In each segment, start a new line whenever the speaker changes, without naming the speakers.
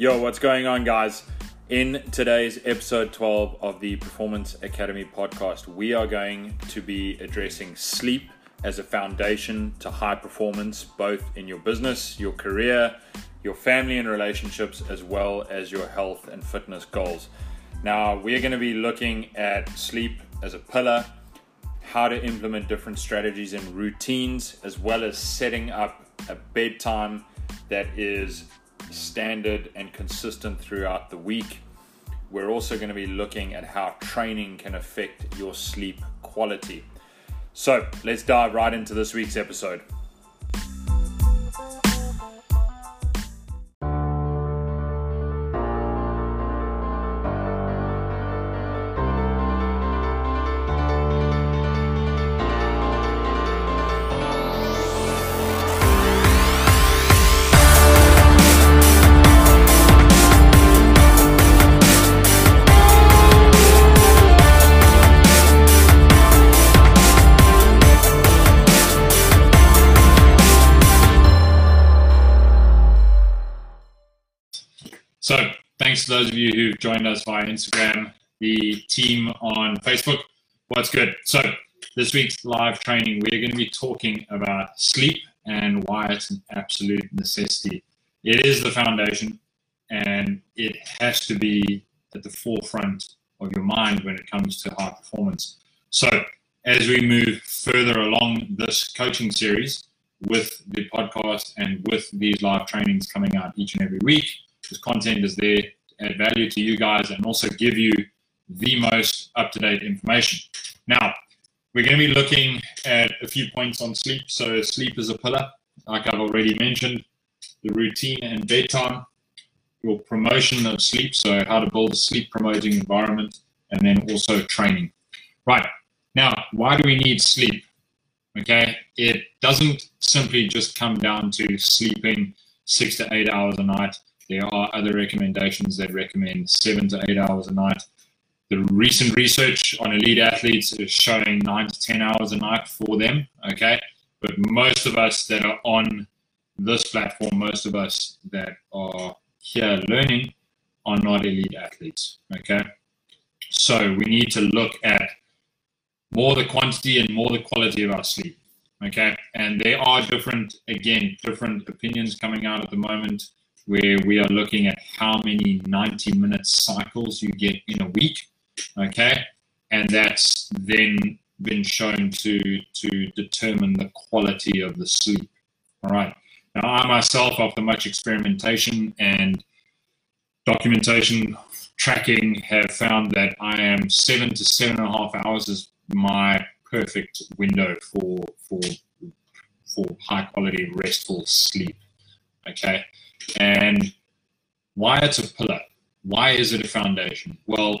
Yo, what's going on, guys? In today's episode 12 of the Performance Academy podcast, we are going to be addressing sleep as a foundation to high performance, both in your business, your career, your family and relationships, as well as your health and fitness goals. Now, we're going to be looking at sleep as a pillar, how to implement different strategies and routines, as well as setting up a bedtime that is standard and consistent throughout the week. We're also going to be looking at how training can affect your sleep quality. So let's dive right into this week's episode. Those of you who've joined us via Instagram, the team on Facebook. What's good? So, this week's live training, we're going to be talking about sleep and why it's an absolute necessity. It is the foundation and it has to be at the forefront of your mind when it comes to high performance. So, as we move further along this coaching series with the podcast and with these live trainings coming out each and every week, this content is there add value to you guys and also give you the most up to date information. Now, we're going to be looking at a few points on sleep. So, sleep is a pillar, like I've already mentioned, the routine and bedtime, your promotion of sleep, so how to build a sleep promoting environment, and then also training. Right. Now, why do we need sleep? Okay. It doesn't simply just come down to sleeping six to eight hours a night. There are other recommendations that recommend seven to eight hours a night. The recent research on elite athletes is showing nine to 10 hours a night for them. Okay. But most of us that are on this platform, most of us that are here learning are not elite athletes. Okay. So we need to look at more the quantity and more the quality of our sleep. Okay. And there are different, again, different opinions coming out at the moment where we are looking at how many 90 minute cycles you get in a week. Okay. And that's then been shown to, to determine the quality of the sleep. All right. Now, I myself, after much experimentation and documentation tracking, have found that I am seven to seven and a half hours is my perfect window for for for high quality restful sleep. Okay, and why it's a pillar? Why is it a foundation? Well,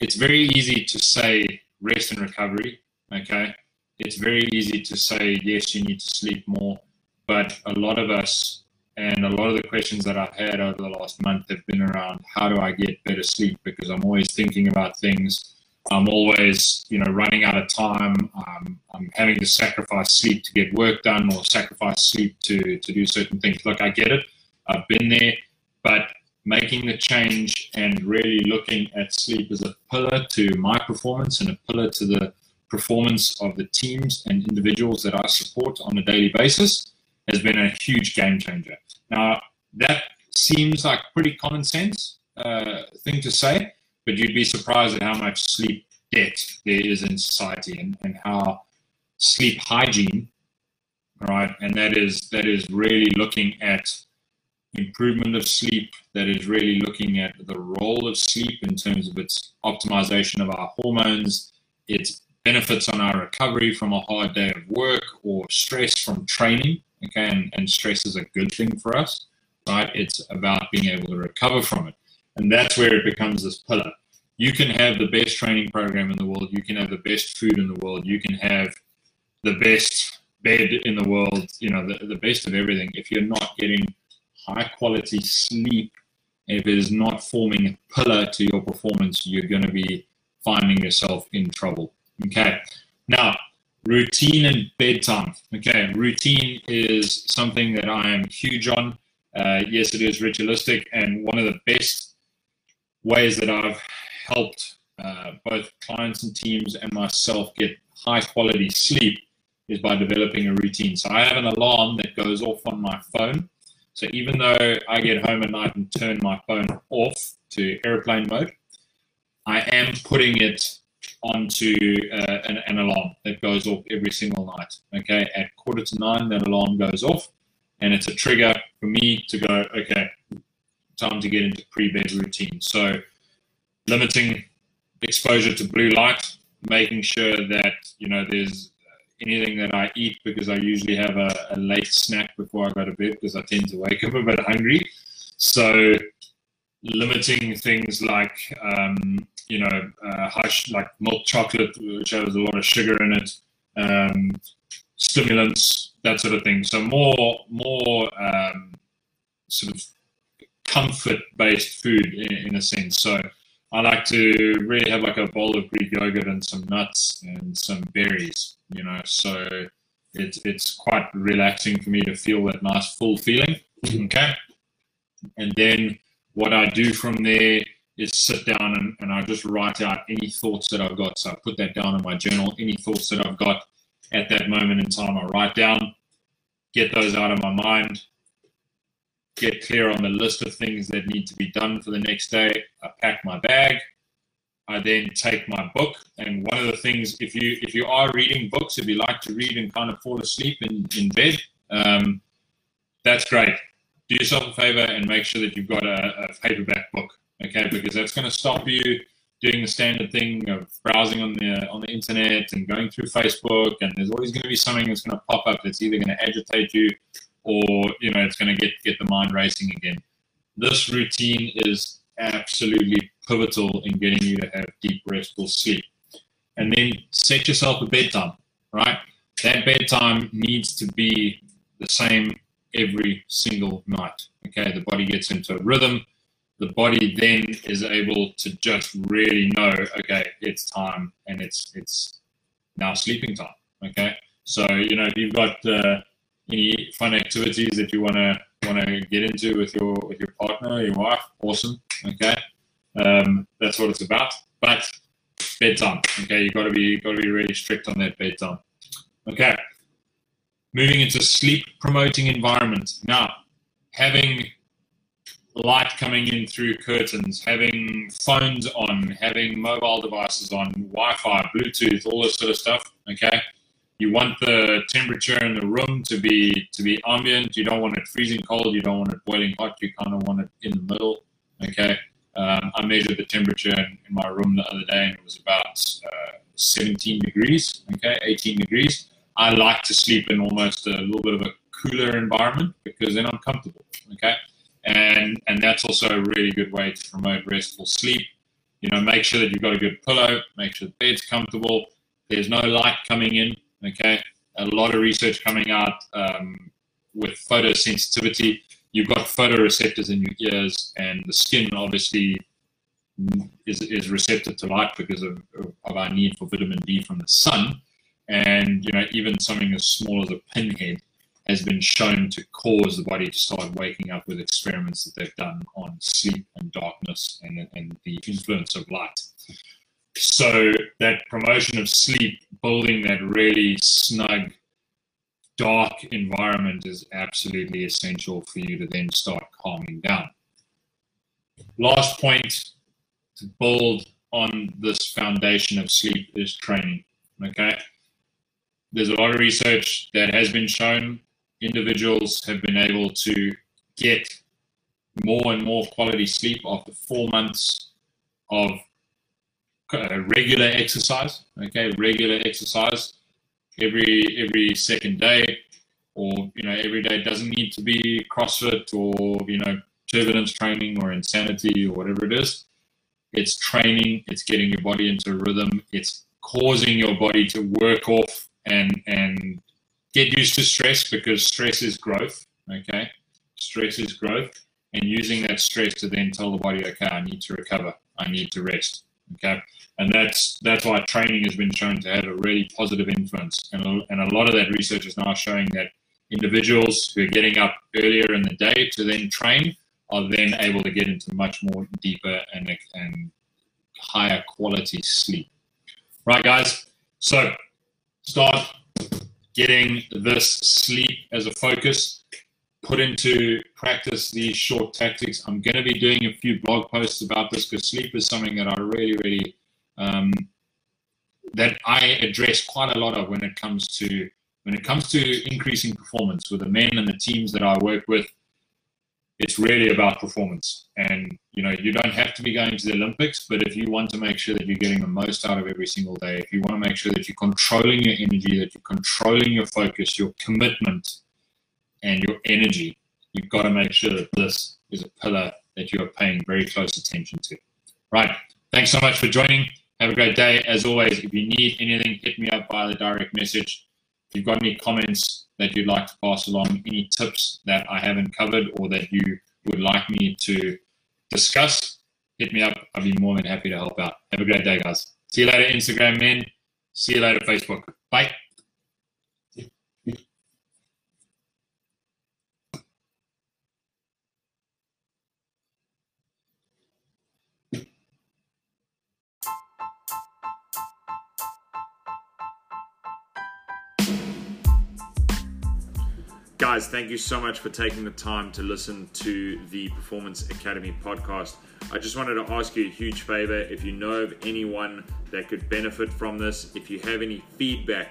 it's very easy to say rest and recovery. Okay, it's very easy to say yes, you need to sleep more, but a lot of us and a lot of the questions that I've had over the last month have been around how do I get better sleep because I'm always thinking about things I'm always, you know, running out of time. Um, I'm having to sacrifice sleep to get work done or sacrifice sleep to, to do certain things. Look, I get it. I've been there. But making the change and really looking at sleep as a pillar to my performance and a pillar to the performance of the teams and individuals that I support on a daily basis has been a huge game changer. Now, that seems like pretty common sense uh, thing to say but you'd be surprised at how much sleep debt there is in society and, and how sleep hygiene right and that is that is really looking at improvement of sleep that is really looking at the role of sleep in terms of its optimization of our hormones its benefits on our recovery from a hard day of work or stress from training okay and, and stress is a good thing for us right? It's about being able to recover from it and that's where it becomes this pillar. You can have the best training program in the world. You can have the best food in the world. You can have the best bed in the world, you know, the, the best of everything. If you're not getting high quality sleep, if it is not forming a pillar to your performance, you're going to be finding yourself in trouble. Okay. Now, routine and bedtime. Okay. Routine is something that I am huge on. Uh, yes, it is ritualistic, and one of the best ways that I've helped uh, both clients and teams and myself get high quality sleep is by developing a routine. So I have an alarm that goes off on my phone. So even though I get home at night and turn my phone off to airplane mode, I am putting it onto uh, an, an, alarm that goes off every single night. Okay, at quarter to nine, that alarm goes off, and it's a trigger for me to go. Okay, time to get into pre-bed routine. So limiting exposure to blue light, making sure that you know there's anything that I eat because I usually have a, a late snack before I go to bed because I tend to wake up a bit hungry. So limiting things like um, you know uh, hush, like milk chocolate, which has a lot of sugar in it, um, stimulants, that sort of thing. So more more um, sort of comfort based food in, in a sense. So I like to really have like a bowl of Greek yogurt and some nuts and some berries, you know. So it's it's quite relaxing for me to feel that nice full feeling. Okay. And then what I do from there is sit down and, and I just write out any thoughts that I've got. So I put that down in my journal, any thoughts that I've got at that moment in time, I write down, get those out of my mind, get clear on the list of things that need to be done for the next day. I pack my bag. I then take my book, and one of the things, if you if you are reading books, if you like to read and kind of fall asleep in in bed, um, that's great. Do yourself a favor and make sure that you've got a, a paperback book, okay? Because that's going to stop you doing the standard thing of browsing on the on the internet and going through Facebook, and there's always going to be something that's going to pop up that's either going to agitate you or you know it's going to get get the mind racing again. This routine is absolutely pivotal in getting you to have deep restful sleep. And then set yourself a bedtime, right? That bedtime needs to be the same every single night. Okay, the body gets into a rhythm. The body then is able to just really know, okay, it's time and it's it's now sleeping time. Okay, so you know if you've got uh, any fun activities that you want to want to get into with your with your partner, your wife, awesome. Okay, um, that's what it's about. But bedtime. Okay, you got to be got to be really strict on that bedtime. Okay, moving into sleep promoting environment. Now, having light coming in through curtains, having phones on, having mobile devices on, Wi-Fi, Bluetooth, all this sort of stuff. Okay, you want the temperature in the room to be to be ambient. You don't want it freezing cold. You don't want it boiling hot. You kind of want it in the middle. Okay. Um, I measured the temperature in, in, my room the other day, and it was about uh, 17 degrees. Okay, 18 degrees. I like to sleep in almost a little bit of a cooler environment because then I'm comfortable. Okay, and and that's also a really good way to promote restful sleep. You know, make sure that you've got a good pillow. Make sure the bed's comfortable. There's no light coming in Okay, a lot of research coming out um, with photosensitivity. You've got photoreceptors in your ears, and the skin obviously is, is receptive to light because of, of our need for vitamin D from the sun. And you know, even something as small as a pinhead has been shown to cause the body to start waking up with experiments that they've done on sleep and darkness and, and the influence of light. So that promotion of sleep, building that really snug, dark environment is absolutely essential for you to then start calming down. Last point to build on this foundation of sleep is training. Okay. There's a lot of research that has been shown individuals have been able to get more and more quality sleep after four months of regular exercise. Okay, regular exercise every every second day, or you know every day doesn't need to be CrossFit or you know turbulence training or insanity or whatever it is. It's training. It's getting your body into rhythm. It's causing your body to work off and and get used to stress because stress is growth. Okay, stress is growth, and using that stress to then tell the body, okay, I need to recover. I need to rest. Okay, and that's that's why training has been shown to have a really positive influence, and a, and a lot of that research is now showing that individuals who are getting up earlier in the day to then train are then able to get into much more deeper and, and higher quality sleep. Right, guys? So start getting this sleep as a focus. Put into practice these short tactics. I'm going to be doing a few blog posts about this because sleep is something that I really, really um, that I address quite a lot of when it comes to when it comes to increasing performance with the men and the teams that I work with it's really about performance. And you know, you don't have to be going to the Olympics, but if you want to make sure that you're getting the most out of every single day, if you want to make sure that you're controlling your energy, that you're controlling your focus, your commitment, and your energy, you've got to make sure that this is a pillar that you are paying very close attention to. Right. Thanks so much for joining. Have a great day. As always, if you need anything, hit me up via the direct message. If you've got any comments, that you'd like to pass along, any tips that I haven't covered or that you would like me to discuss, hit me up. I'll be more than happy to help out. Have a great day, guys. See you later, Instagram men. See you later, Facebook. Bye.
Guys, thank you so much for taking the time to listen to the Performance Academy podcast. I just wanted to ask you a huge favor. If you know of anyone that could benefit from this, if you have any feedback,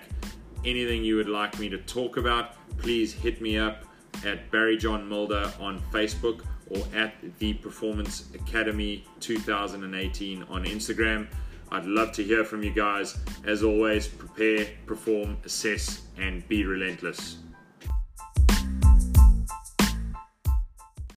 anything you would like me to talk about, please hit me up at Barry John Mulder on Facebook or at the Performance Academy 2018 on Instagram. I'd love to hear from you guys. As always, prepare, perform, assess, and be relentless.